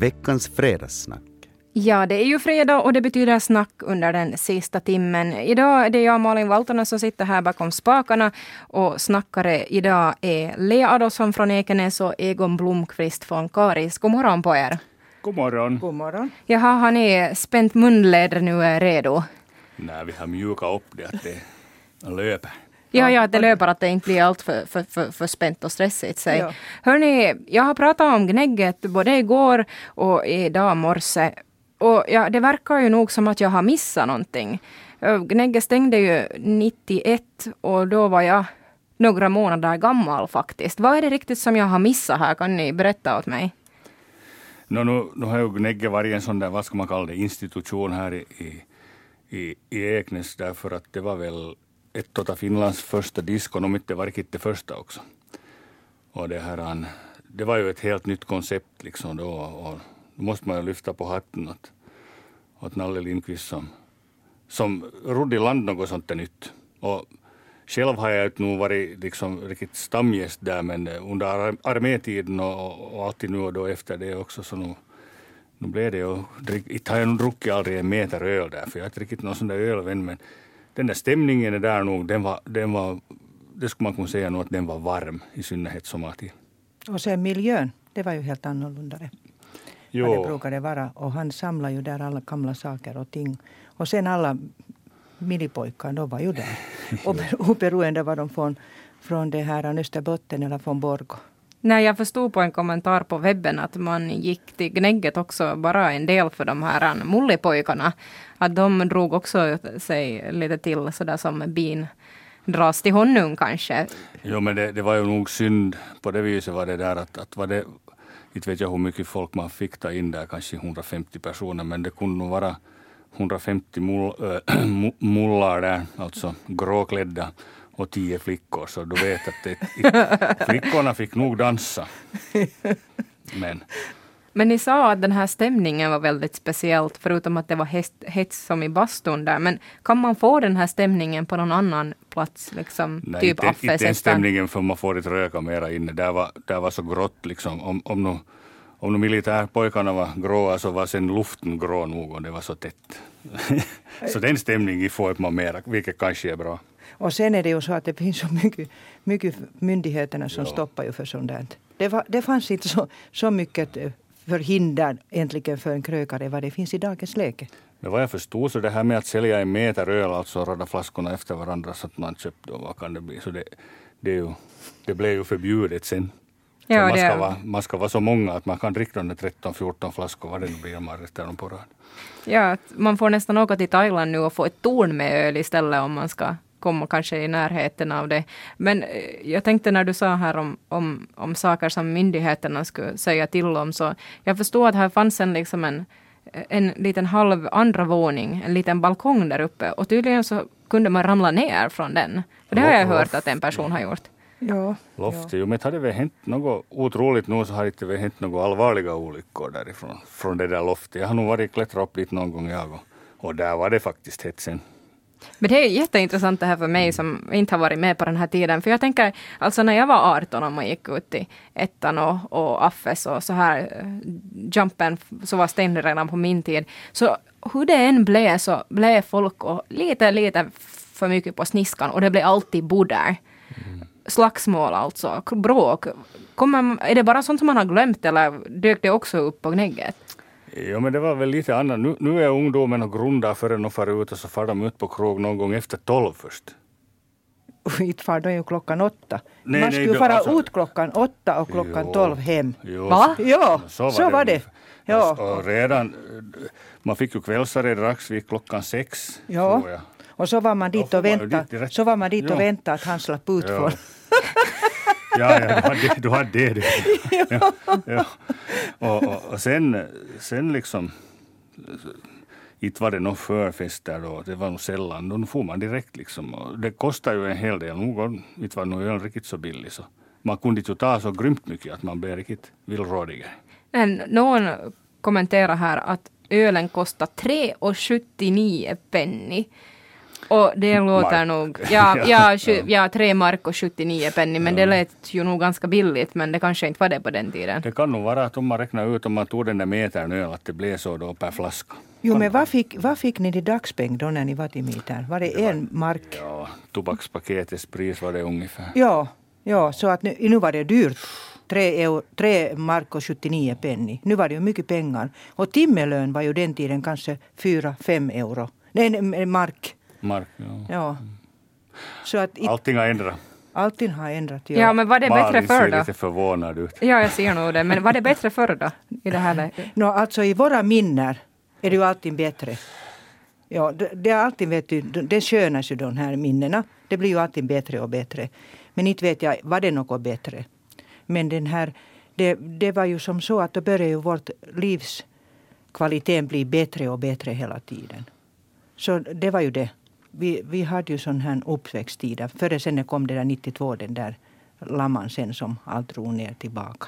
veckans fredagssnack. Ja, det är ju fredag och det betyder snack under den sista timmen. Idag är det jag, Malin Valtonen, som sitter här bakom spakarna och snackare idag är Lea Adolfsson från Ekenäs och Egon Blomqvist från Karis. God morgon på er. God morgon. God morgon. Jaha, har ni spänt munläder nu och är redo? Nej, vi har mjukat upp det att det löper. Ja, ja, det löper att det inte blir allt för, för, för, för spänt och stressigt. Sig. Ja. Hörni, jag har pratat om Gnägget både igår och idag morse. Och ja, det verkar ju nog som att jag har missat någonting. Gnägget stängde ju 91 och då var jag några månader gammal faktiskt. Vad är det riktigt som jag har missat här? Kan ni berätta åt mig? No, nu, nu har ju Gnägge varit en sån där, vad ska man kalla det, institution här i, i, i, i Eknäs därför att det var väl ett tota av Finlands första diskon, om inte det var det första också. Och det här, det var ju ett helt nytt koncept liksom då och då måste man ju lyfta på hatten åt, åt Nalle Lindqvist som, som rodde i land något sånt där nytt. Och själv har jag inte nog varit liksom riktigt stamgäst där men under ar- armétiden och, och, alltid nu och då efter det också så nu, nu blev det ju, drick- inte har jag nog druckit aldrig en meter öl där för jag är inte riktigt någon sån där ölvän men den där stämningen är där nog, den var, den var, det skulle man kunna säga nog att den var varm i synnerhet sommartid. Och sen miljön, det var ju helt annorlunda det, vad det brukade vara. Och han samlade ju där alla gamla saker och ting. Och sen alla millipojkar, de var ju där. Obe- Oberoende var de från, från det här Österbotten eller från Borgå. Nej, jag förstod på en kommentar på webben att man gick till Gnägget också bara en del för de här mullipojkarna. Att de drog också sig lite till sådär som bin dras till honung kanske. Jo, men det, det var ju nog synd på det viset var det där att, att var det, inte vet jag hur mycket folk man fick ta in där, kanske 150 personer, men det kunde nog vara 150 mull, äh, mullar där, alltså gråklädda och tio flickor, så du vet att det, flickorna fick nog dansa. Men Men ni sa att den här stämningen var väldigt speciellt, förutom att det var hets, hets som i bastun där. Men kan man få den här stämningen på någon annan plats? Liksom, nej, typ inte, inte Affes stämningen för man får inte röka mera inne. Där var, där var så grått liksom. Om, om nu om nu militärpojkarna var gråa så var sen luften grå nog och det var så tätt. så den stämningen får man mera, vilket kanske är bra. Och sen är det ju så att det finns så mycket, mycket myndigheterna som Ja. stoppar ju för sånt där. Det, var, det fanns inte så, så mycket eh, förhinder egentligen för en krökare vad det finns i dagens läge. Men vad jag förstod så det här med att sälja en meter öl, alltså rada flaskorna efter varandra så att man köpte, vad kan det bli, så det, det, är ju, det blev ju förbjudet sen. Ja, man, ska vara, man ska vara så många att man kan dricka de där 13-14 flaskor, vad det nu blir man rättar dem på rad. Ja, man får nästan åka till Thailand nu och få ett torn med öl istället om man ska komma kanske i närheten av det. Men eh, jag tänkte när du sa här om, om, om saker som myndigheterna skulle säga till om, så jag förstod att här fanns en, liksom en, en liten halv andra våning, en liten balkong där uppe och tydligen så kunde man ramla ner från den. För det har jag hört att en person har gjort. Ja, Loftet, jo men hade väl hänt något otroligt nu så har det väl hänt några allvarliga olyckor därifrån, från det där loftet. Jag har nog varit klättrat upp dit någon gång jag och, och där var det faktiskt hett sen. Men det är jätteintressant det här för mig som inte har varit med på den här tiden. För jag tänker, alltså när jag var 18 och man gick ut i ettan och, och Affes och så här, eh, jumpen så var stängd redan på min tid. Så hur det än blev så blev folk och lite, lite för mycket på sniskan och det blev alltid bodder. Slagsmål alltså, bråk. Kommer, är det bara sånt som man har glömt eller dök det också upp på gnägget? Ja men det var väl lite annat. Nu, nu är ungdomen och grundar förrän de far ut och så far de ut på krog någon gång efter tolv först. inte far de ju klockan åtta. Nej, Man nej, skulle ju fara alltså- ut klockan åtta och klockan Jo, tolv hem. jo, Va? så- Ja, så var det. ungefär. Ja. Och, och redan, man fick ju kvällsare strax vid klockan sex. Ja. Och så var man dit och väntade, så var man dit Ja. och väntade att han slapp ut Ja. från... Ja, ja du, hade, du hade det. Ja, ja. Och, och, och sen, sen liksom, inte var det någon förfester då, det var nog sällan. Då får man direkt liksom. Och det kostar ju en hel del. Nu går inte var nog öl riktigt så billig. Så man kunde inte ta så grymt mycket att man blev riktigt villrådig. Men någon kommenterar här att ölen kostar 3,79 penny. Och det låter nog, ja, ja, sju, ja, tre mark och 79 penny, men det lät ju nog ganska billigt, men det kanske inte var det på den tiden. Det kan nog vara att om man räknar ut om man tog den där metern öl, att det blev så då per flaska. Jo, men vad fick, vad fick ni i dagspeng då när ni var till metern? Var det en mark? Ja, tobakspaketets pris var det ungefär. Ja, ja så att nu, nu var det dyrt. Tre, euro, tre mark och 79 penny. Nu var det ju mycket pengar. Och timmelön var ju den tiden kanske 4-5 euro. Nej, mark. Mark, ja. Ja. Så att it, Allting har ändrat. allting har ändrat. Ja. Ja, men var det bättre Malin förr ser då? lite förvånad ut. Ja, jag ser nog det, men var det bättre förr då? I det här läget? Nå, alltså i våra minnen är det ju alltid bättre. Ja, det, det är alltid, vet du, det skönas ju de här minnena. Det blir ju alltid bättre och bättre. Men inte vet jag, var det något bättre? Men den här, det, det var ju som så att då började ju vårt livskvalitet bli bättre och bättre hela tiden. Så det var ju det. Vi, vi hade ju sån här uppväxttid. Före sen kom det där 92, den där lamman sen som allt drog ner tillbaka.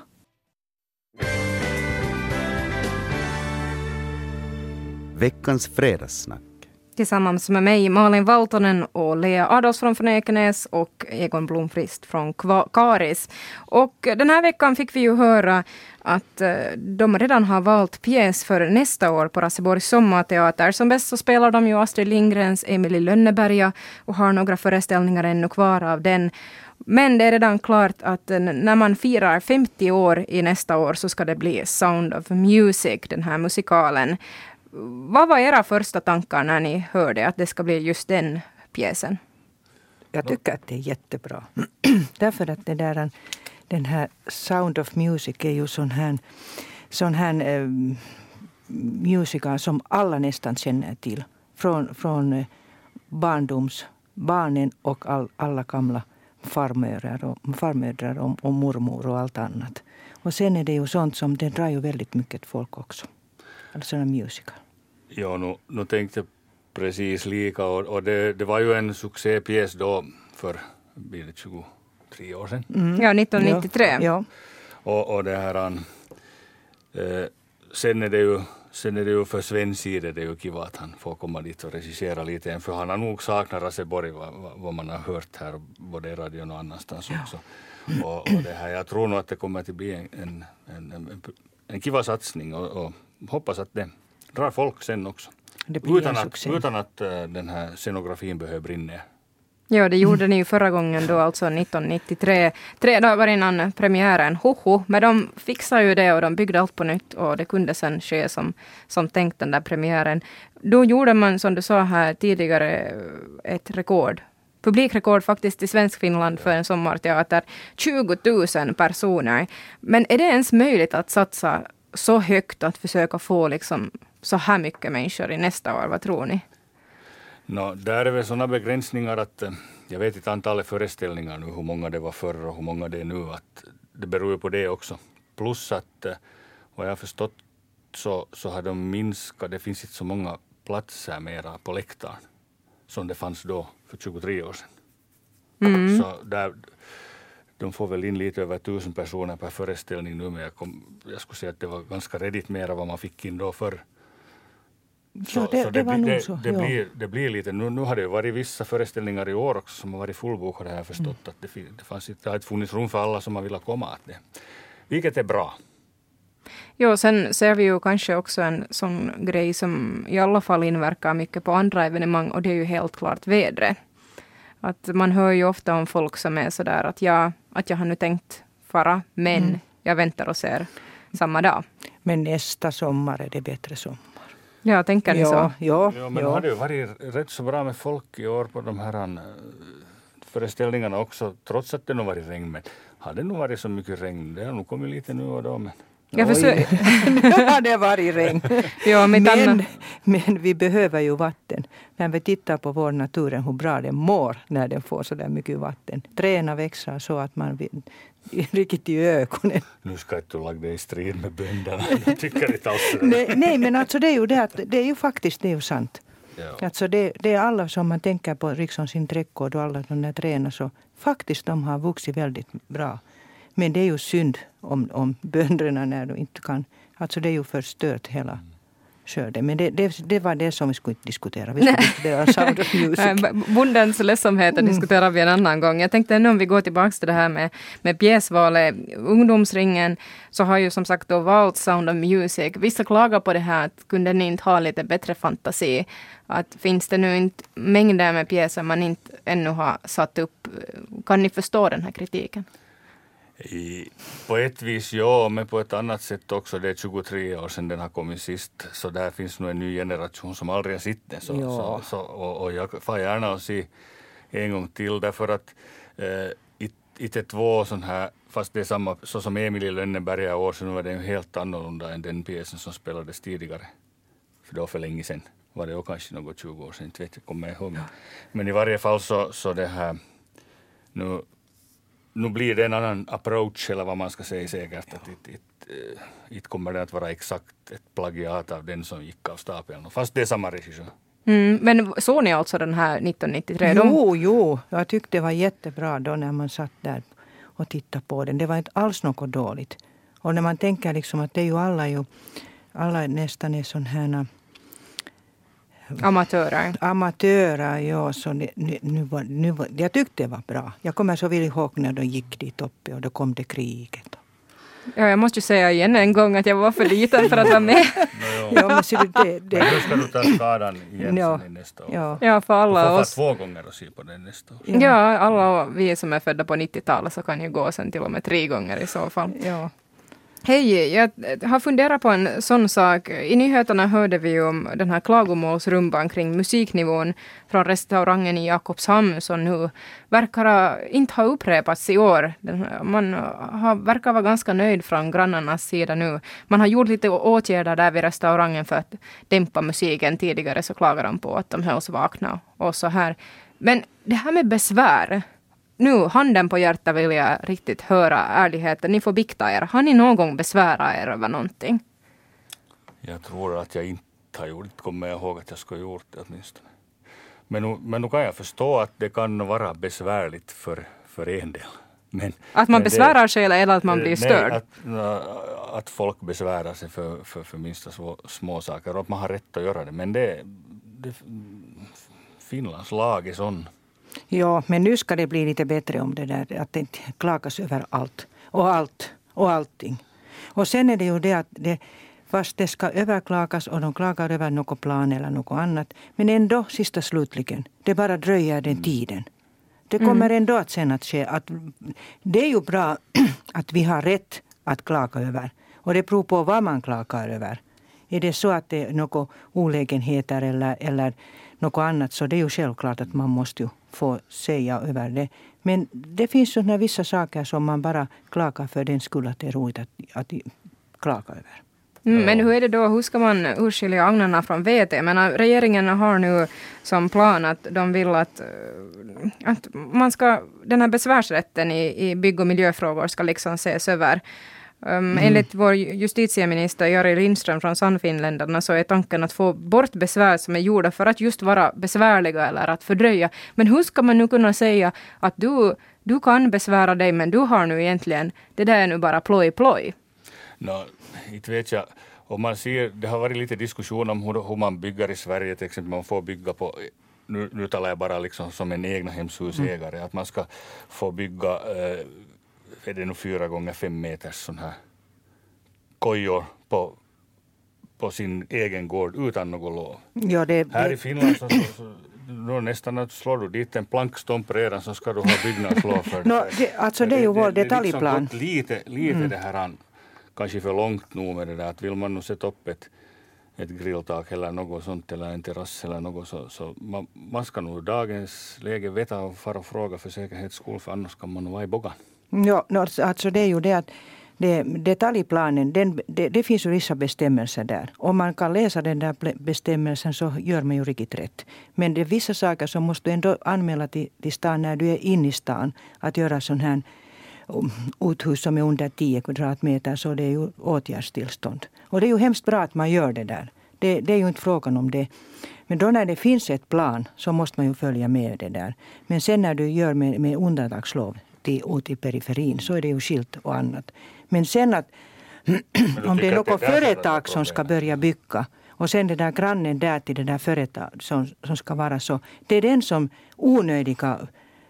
Veckans fredagssnack. Tillsammans med mig, Malin Valtonen och Lea Adolfsson från Ekenäs och Egon Blomqvist från Kva- Karis. Och den här veckan fick vi ju höra att eh, de redan har valt pjäs för nästa år på Raseborgs sommarteater. Som bäst så spelar de ju Astrid Lindgrens Emil i Lönneberga och har några föreställningar ännu kvar av den. Men det är redan klart att eh, när man firar 50 år i nästa år så ska det bli Sound of Music, den här musikalen. Vad var era första tankar när ni hörde att det ska bli just den pjäsen? Jag tycker att det är jättebra. Därför att det där, den här Sound of Music är ju sån här, sån här eh, musical som alla nästan känner till. Från, från eh, barndoms, barndomsbarnen och all, alla gamla farmödrar och, farmödrar och, och mormor och allt annat. Och sen är det ju sånt som det drar ju väldigt mycket folk också. Alltså en musical. Ja, nu, nu tänkte jag precis lika och, och det, det var ju en succépjäs då för blir det 23 år sedan. Ja, 1993. Mm. Ja. Och, och det här, an, eh, sen är det ju Sen är det ju för Svens sida det är ju kiva att han får komma dit och regissera lite än för han har nog saknat Raseborg vad, vad, vad man har hört här både i radion och annanstans också. Och, och det här, jag tror nog att det kommer att bli en, en, en, en, en kiva satsning och, och hoppas att det drar folk sen också. Utan att, utan att eh, den här scenografin behöver brinna. Ja, det gjorde ni ju förra gången då, alltså 1993. Tre dagar innan premiären. Hoho. Men de fixade ju det och de byggde allt på nytt och det kunde sen ske som, som tänkt den där premiären. Då gjorde man, som du sa här tidigare, ett rekord. Publikrekord faktiskt i Svenskfinland för en sommarteater. 20 000 personer. Men är det ens möjligt att satsa så högt att försöka få liksom så här mycket människor i nästa år? Vad tror ni? No, där är väl sådana begränsningar att eh, jag vet inte antalet föreställningar nu, hur många det var förr och hur många det är nu. Att det beror ju på det också. Plus att eh, vad jag har förstått så, så har de minskat, det finns inte så många platser mera på läktaren som det fanns då för 23 år sedan. Så där, de får väl in lite över tusen personer per föreställning nu, men jag, kom, jag skulle säga att det var ganska redigt mera vad man fick in då förr. Ja, det- det blir- nog det, så, Det, ja. blir, det blir lite, nu, nu har det varit vissa föreställningar i år också som har varit fullbokade har jag förstått. Att det, det, fanns inte, det har inte funnits rum för alla som har velat komma. Att det, vilket är bra. Jo, sen ser vi ju kanske också en sån grej som i alla fall inverkar mycket på andra evenemang och det är ju helt klart vädret. Att man hör ju ofta om folk som är sådär att jag, att jag har nu tänkt fara, men jag väntar och ser samma dag. Men nästa sommar är det bättre sommar. Ja, tänker ni så? Ja, ja, Ja, men ja. har det ju varit rätt så bra med folk i år på de här eh, föreställningarna också, trots att det nog varit regn. Men har det nog varit så mycket regn? Det har nog kommit lite nu och då. Men Jag försöker, nu har det varit regn. ja, Men, men vi behöver ju vatten. När vi tittar på vår naturen, hur bra den mår när den får så där mycket vatten. Träden växer så att man riktigt i ögonen. nu ska inte du lägga dig i strid med bönderna. De tycker inte alls det. nej, nej, men alltså det är ju det att det är ju faktiskt det är ju sant. Ja. Alltså det, det är alla som man tänker på liksom sin trädgård och alla de där träden så faktiskt de har vuxit väldigt bra. Men det är ju synd om, om bönderna när de inte kan. Alltså det är ju förstört hela, skörden. Men det, det, det, var det som vi skulle diskutera. Vi skulle diskutera Sound of Music. Bondens ledsamheter mm. diskuterar vi en annan gång. Jag tänkte ännu om vi går tillbaka till det här med, med pjäsvalet. Ungdomsringen så har ju som sagt då valt Sound of Music. Vissa klagar på det här att kunde ni inte ha lite bättre fantasi? Att finns det nu inte mängder med pjäser man inte ännu har satt upp? Kan ni förstå den här kritiken? I, på ett vis ja, men på ett annat sätt också. Det är 23 år sedan den har kommit sist. Så där finns nog en ny generation som aldrig har sett den. Så, ja. så, så, och, och, jag far gärna och se en gång till därför att eh, inte två sån här, fast det är samma, så som Emil i Lönneberga år nu var det helt annorlunda än den pjäsen som spelades tidigare. För då för länge sedan var det kanske något 20 år sedan, inte vet jag, kommer jag ihåg. Men i varje fall så, så det här, nu nu blir det en annan approach eller vad man ska säga säkert. Ja. Att it, it, uh, it kommer det att vara exakt ett plagiat av den som gick av stapeln. Fast det är samma regissör. Mm, men såg ni alltså den här 1993? Jo, jo, jag tyckte det var jättebra då när man satt där och tittade på den. Det var inte alls något dåligt. Och när man tänker liksom att det är ju alla ju, alla nästan är sådana här Amatörer. Amatörer, ja. Så nu, nu, nu, var, nu var, jag tyckte det var bra. Jag kommer så väl ihåg när de gick dit uppe och då kom det kriget. Ja, jag måste ju säga igen en gång att jag var för liten för att vara med. ja, men ser du, det, det. Men då ska du ta skadan igen ja, nästa år. Ja, ja för alla du får oss. två gånger och se på den nästa år. Ja, alla vi som är födda på 90-talet så kan ju gå sen till och med tre gånger i så fall. Ja. Hej, jag har funderat på en sån sak. I nyheterna hörde vi om den här klagomålsrumban kring musiknivån från restaurangen i Jakobshamn som nu verkar inte ha upprepats i år. Man har, verkar vara ganska nöjd från grannarnas sida nu. Man har gjort lite åtgärder där vid restaurangen för att dämpa musiken. Tidigare så klagade de på att de hölls vakna och så här. Men det här med besvär nu, handen på hjärtat vill jag riktigt höra ärligheten. Ni får bikta er. Har ni någon gång besvärat er över någonting? Jag tror att jag inte har gjort det. Kommer jag ihåg att jag skulle ha gjort det åtminstone. Men nu, men nu kan jag förstå att det kan vara besvärligt för, för en del. Men, att man besvärar sig eller att man blir störd? Att, att folk besvärar sig för, för, för minsta små, små saker och att man har rätt att göra det. Men det, det Finlands lag är sån. Ja, men nu ska det bli lite bättre om det där att det inte klagas över allt och allt och allting. Och sen är det ju det att det, fast det ska överklagas och de klagar över något plan eller något annat. Men ändå sista slutligen, det bara dröjer den tiden. Det kommer mm. ändå att sen att ske att det är ju bra att vi har rätt att klaga över. Och det beror på vad man klagar över. Är det så att det är några olägenheter eller, eller något annat så det är ju självklart att man måste ju få säga över det. Men det finns sådana vissa saker som man bara klagar för den skull att det är roligt att, att klaga över. Mm, men hur är det då, hur ska man urskilja agnarna från vete? Men regeringen har nu som plan att de vill att, eh, att man ska, den här besvärsrätten i, i bygg och miljöfrågor ska liksom ses över. Um, mm. Enligt vår justitieminister Jari Lindström från Sannfinländarna så är tanken att få bort besvär som är gjorda för att just vara besvärliga eller att fördröja. Men hur ska man nu kunna säga att du, du kan besvära dig men du har nu egentligen, det där är nu bara ploj ploj? No, inte vet jag. Om man ser, det har varit lite diskussion om hur, hur man bygger i Sverige, till exempel man får bygga på nu, nu talar jag bara liksom som en egna hemshusägare, mm. att man ska få bygga eh, är det nog fyra gånger fem meters sån här kojor på, på sin egen gård utan något lov. Ja, det, Här det... i Finland så, så, så då nästan att slår du dit en plankstomp redan så ska du ha byggnadslov för no, det. Alltså det är ju vår detaljplan. Det, det liksom lite, lite mm. det här kanske för långt nu med det där att vill man nu sätta upp ett ett grilltak eller något sånt eller en terrass eller något så, så man, man ska nog i dagens läge veta och fara och fråga för säkerhets skull för annars kan man vara i bogan. Ja, alltså det är ju det att det, detaljplanen, den, det, det, finns ju vissa bestämmelser där. Om man kan läsa den där bestämmelsen så gör man ju riktigt rätt. Men det är vissa saker som måste du ändå anmäla till, till stan när du är inne i stan. Att göra sån här um, uthus som är under 10 kvadratmeter så det är ju åtgärdstillstånd. Och det är ju hemskt bra att man gör det där. Det, det är ju inte frågan om det. Men då när det finns ett plan så måste man ju följa med det där. Men sen när du gör med, med undantagslov till, ut i periferin så är det ju skilt och annat. Men sen att om det är något företag som ska börja bygga Och sen det där grannen där till det där företaget som, som ska vara så. Det är den som onödiga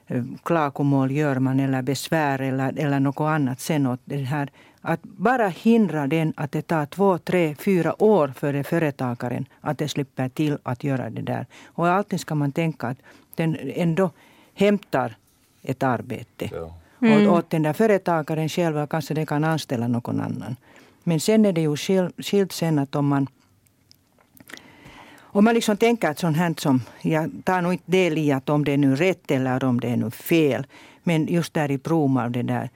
eh, klagomål gör man eller besvär eller, eller något annat sen åt det här. Att bara hindra den att det tar två, tre, fyra år för det företagaren att det slipper till att göra det där. Och alltid ska man tänka att den ändå hämtar ett arbete. Ja. Mm. Och åt den där företagaren själv kanske det kan anställa någon annan. Men sen är det ju skilt sen att om man om man liksom tänker att sånt här som, jag tar nog inte del i att om det är nu rätt eller om det är nu fel. Men just där i Bromar, det där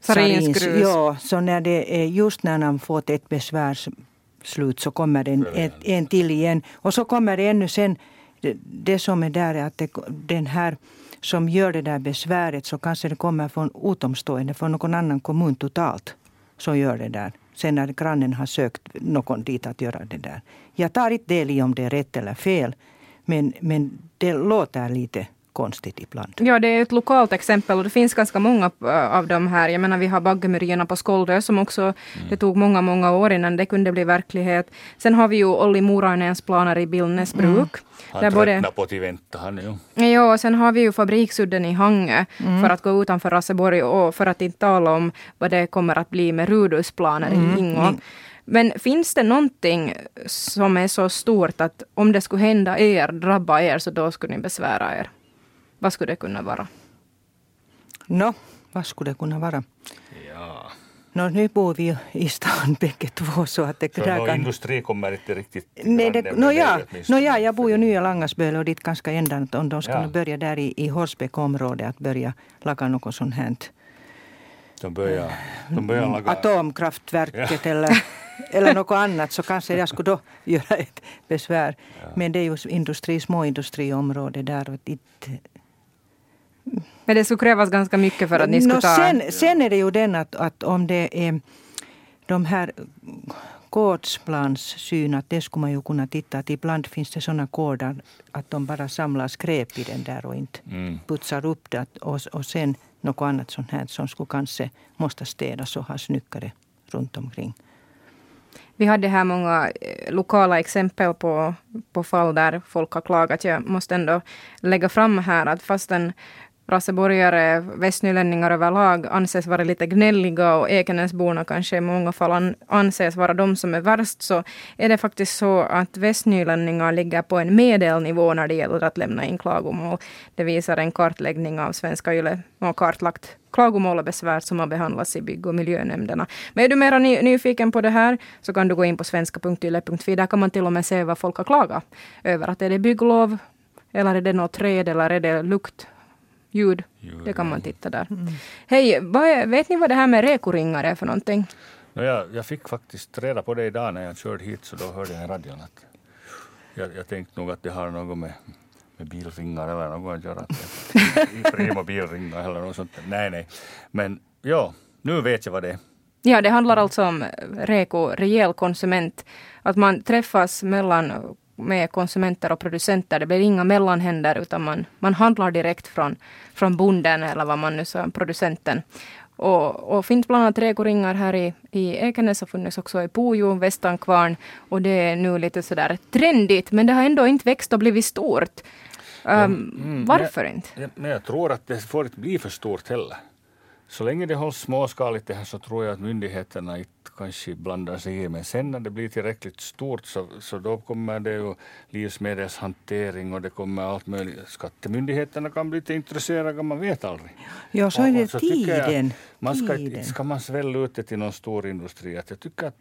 Sarins, ja, så när det är just när man fått ett besvärsslut så kommer det en, en, en till igen. Och så kommer det ännu sen, det, det som är där är att det, den här som gör det där besväret så kanske det kommer från utomstående, från någon annan kommun totalt som gör det där. Sen när grannen har sökt någon dit att göra det där. Jag tar inte del i om det är rätt eller fel. Men, men det låter lite konstigt ibland. Ja, det är ett lokalt exempel och det finns ganska många äh, av dem här. Jag menar, vi har baggemyrierna på Skoldö som också, mm. det tog många, många år innan det kunde bli verklighet. Sen har vi ju Olli Morainens planer i Billnäs mm. Han där både, på att vänta han ju. Ja, och sen har vi ju fabriksudden i Hangö mm. för att gå utanför Raseborg och för att inte tala om vad det kommer att bli med Rudus planer mm. i Ingå. Mm. Men finns det någonting som är så stort att om det skulle hända er, drabba er, så då skulle ni besvära er? Vad skulle det kunna vara? Nå, vad skulle det kunna vara? Ja. Nå, nu bor vi i stan bägge två så att det så där kan... industri kommer inte riktigt Nej, det, no, ja, no, ja, jag bor ju Nya Langasböle och dit ganska ända om de skulle ja. börja där i, i Horsbäck område att börja laga något sånt här. De börjar, de börjar laga... Atomkraftverket ja. eller, eller något annat så kanske jag skulle då göra ett besvär. Ja. Men det är ju industri, småindustriområde där och inte men det skulle krävas ganska mycket för att ni skulle no, ta... Sen, sen är det ju den att, att om det är de här gårdsplanssyn, att det skulle man ju kunna titta att ibland finns det sådana gårdar att de bara samlar skräp i den där och inte mm. putsar upp det. Och, och sen något annat sånt här som skulle kanske måste städas och ha snyckare runt omkring. Vi hade här många eh, lokala exempel på, på fall där folk har klagat. Jag måste ändå lägga fram här att fastän Raseborgare, västnylänningar överlag anses vara lite gnälliga och Ekenäsborna kanske i många fall anses vara de som är värst, så är det faktiskt så att västnylänningar ligger på en medelnivå när det gäller att lämna in klagomål. Det visar en kartläggning av Svenska Yle och kartlagt klagomål och besvär som har behandlats i bygg och miljönämnderna. Men är du mer ny, nyfiken på det här så kan du gå in på svenska.yle.fi. Där kan man till och med se vad folk har klagat över. Att är det bygglov, eller är det något träd, eller är det lukt ljud. Det kan man titta där. Mm. Hej, är, vet ni vad det här med rekoringar är för någonting? No, jag, jag fick faktiskt reda på det idag när jag körde hit, så då hörde jag i radion att jag, jag tänkte nog att det har något med, med bilringar eller något att göra. Prima bilringar eller något sånt. Nej, nej. Men ja, nu vet jag vad det är. Ja, det handlar alltså om REKO, rejäl konsument. Att man träffas mellan med konsumenter och producenter. Det blir inga mellanhänder utan man, man handlar direkt från, från bonden eller vad man nu sa, producenten. Och, och finns bland annat rekoringar här i, i Ekenäs och funnits också i Pujo, Västankvarn. Och det är nu lite sådär trendigt men det har ändå inte växt och blivit stort. Um, mm, varför jag, inte? Men jag tror att det får inte bli för stort heller. Så länge det hålls småskaligt det här så tror jag att myndigheterna inte kanske blandar sig i. Men sen när det blir tillräckligt stort så, så då kommer det ju livsmedelshantering och det kommer allt möjligt. Skattemyndigheterna kan bli lite intresserade, man vet aldrig. Ja, så är det och, tiden. Man ska, tiden. ska man svälla ut det till någon stor industri. Att jag tycker att,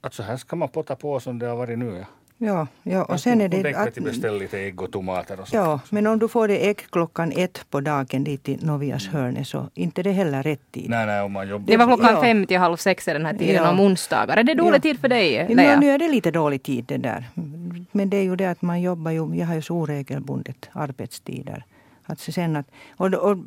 att så här ska man potta på som det har varit nu. Ja. Ja, ja och sen är det... Att, beställa lite ägg och tomater och. Ja, men om du får det ägg klockan ett på dagen dit till Novias mm. hörne så inte det heller rätt tid. Nej, nej, om man jobbar. Det var klockan ja. fem till halv sex den här tiden ja. om onsdagar. Är det dålig ja. tid för dig, Lea? Ja, nu är det lite dålig tid det där. Men det är ju det att man jobbar ju, jag har ju så oregelbundet arbetstider. Att sen att, och, och,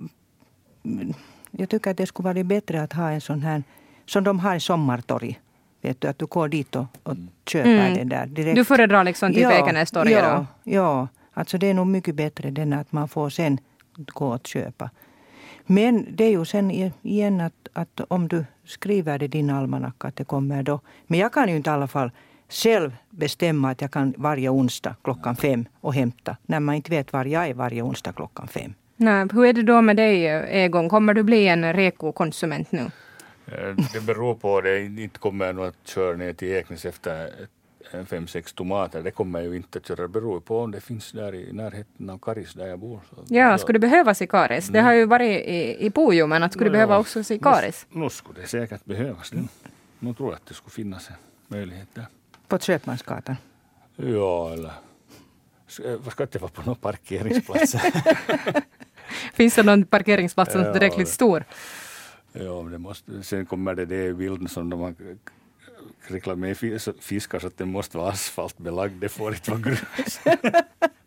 jag tycker att det skulle vara bättre att ha en sån här, som de har i Sommartorg Vet du, att du går dit och, och mm. köper mm. det där direkt. Du föredrar liksom typ ja, Ekenästorget ja, då? Ja, alltså det är nog mycket bättre än att man får sen gå och köpa. Men det är ju sen igen att, att om du skriver det i din almanacka att det kommer då. Men jag kan ju inte i alla fall själv bestämma att jag kan varje onsdag klockan fem och hämta när man inte vet var jag är varje onsdag klockan fem. Nej, hur är det då med dig Egon? Kommer du bli en REKO-konsument nu? Eh, det beror på det. Inte kommer jag nog att köra ner till Eknäs efter fem, sex tomater. Det kommer jag ju inte att göra. Det beror på om det finns där i närheten av Karis där jag bor. Så, ja, skulle det behövas i Karis? Det har ju varit i, i Pujo, men att skulle det behöva också i Karis? Nu skulle det säkert behövas. Nu, nu tror jag att det skulle finnas en möjlighet där. På Köpmansgatan? Ja, eller vad ska det vara på någon parkeringsplats? Finns det någon parkeringsplats som är tillräckligt stor? Ja, det måste, sen kommer det, det i bilden som de har reklamera fiskar så att det måste vara asfaltbelagd, det får inte vara grus.